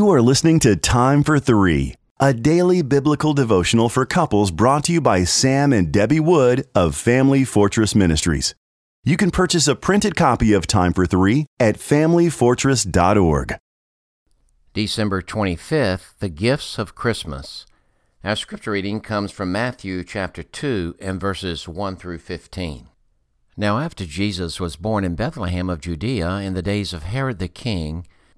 You are listening to Time for Three, a daily biblical devotional for couples brought to you by Sam and Debbie Wood of Family Fortress Ministries. You can purchase a printed copy of Time for Three at FamilyFortress.org. December 25th, the gifts of Christmas. Our scripture reading comes from Matthew chapter 2 and verses 1 through 15. Now, after Jesus was born in Bethlehem of Judea in the days of Herod the king,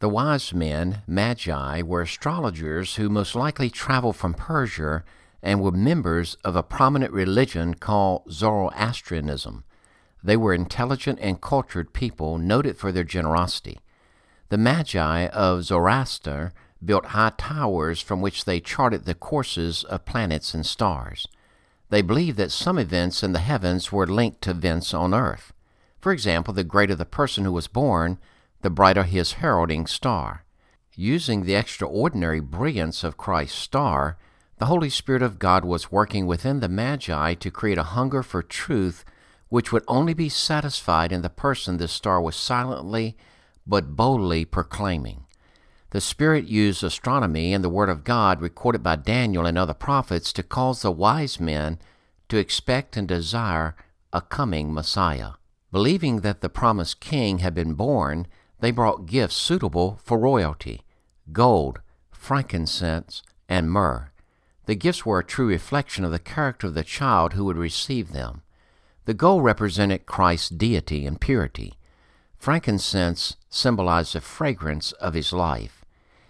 The wise men, magi, were astrologers who most likely traveled from Persia and were members of a prominent religion called Zoroastrianism. They were intelligent and cultured people noted for their generosity. The magi of Zoroaster built high towers from which they charted the courses of planets and stars. They believed that some events in the heavens were linked to events on earth. For example, the greater the person who was born, the brighter his heralding star. Using the extraordinary brilliance of Christ's star, the Holy Spirit of God was working within the Magi to create a hunger for truth which would only be satisfied in the person this star was silently but boldly proclaiming. The Spirit used astronomy and the Word of God recorded by Daniel and other prophets to cause the wise men to expect and desire a coming Messiah. Believing that the promised king had been born, they brought gifts suitable for royalty gold, frankincense, and myrrh. The gifts were a true reflection of the character of the child who would receive them. The gold represented Christ's deity and purity. Frankincense symbolized the fragrance of his life.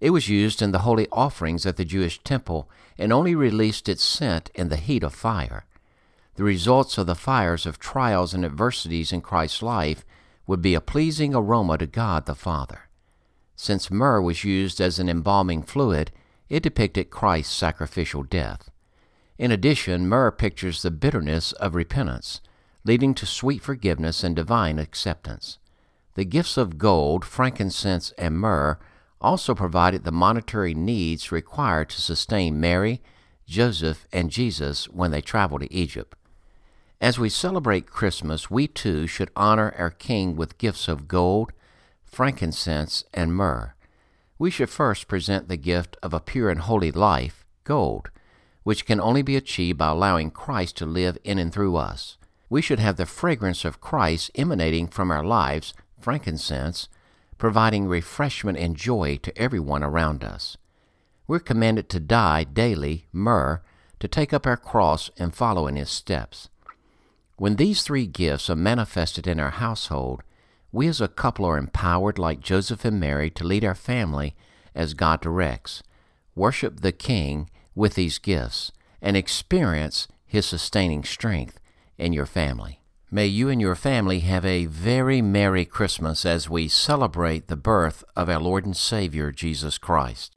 It was used in the holy offerings at the Jewish temple and only released its scent in the heat of fire. The results of the fires of trials and adversities in Christ's life would be a pleasing aroma to God the Father. Since myrrh was used as an embalming fluid, it depicted Christ's sacrificial death. In addition, myrrh pictures the bitterness of repentance, leading to sweet forgiveness and divine acceptance. The gifts of gold, frankincense, and myrrh also provided the monetary needs required to sustain Mary, Joseph, and Jesus when they traveled to Egypt. As we celebrate Christmas, we too should honor our King with gifts of gold, frankincense, and myrrh. We should first present the gift of a pure and holy life, gold, which can only be achieved by allowing Christ to live in and through us. We should have the fragrance of Christ emanating from our lives, frankincense, providing refreshment and joy to everyone around us. We're commanded to die daily, myrrh, to take up our cross and follow in His steps. When these three gifts are manifested in our household, we as a couple are empowered, like Joseph and Mary, to lead our family as God directs, worship the King with these gifts, and experience His sustaining strength in your family. May you and your family have a very Merry Christmas as we celebrate the birth of our Lord and Savior Jesus Christ.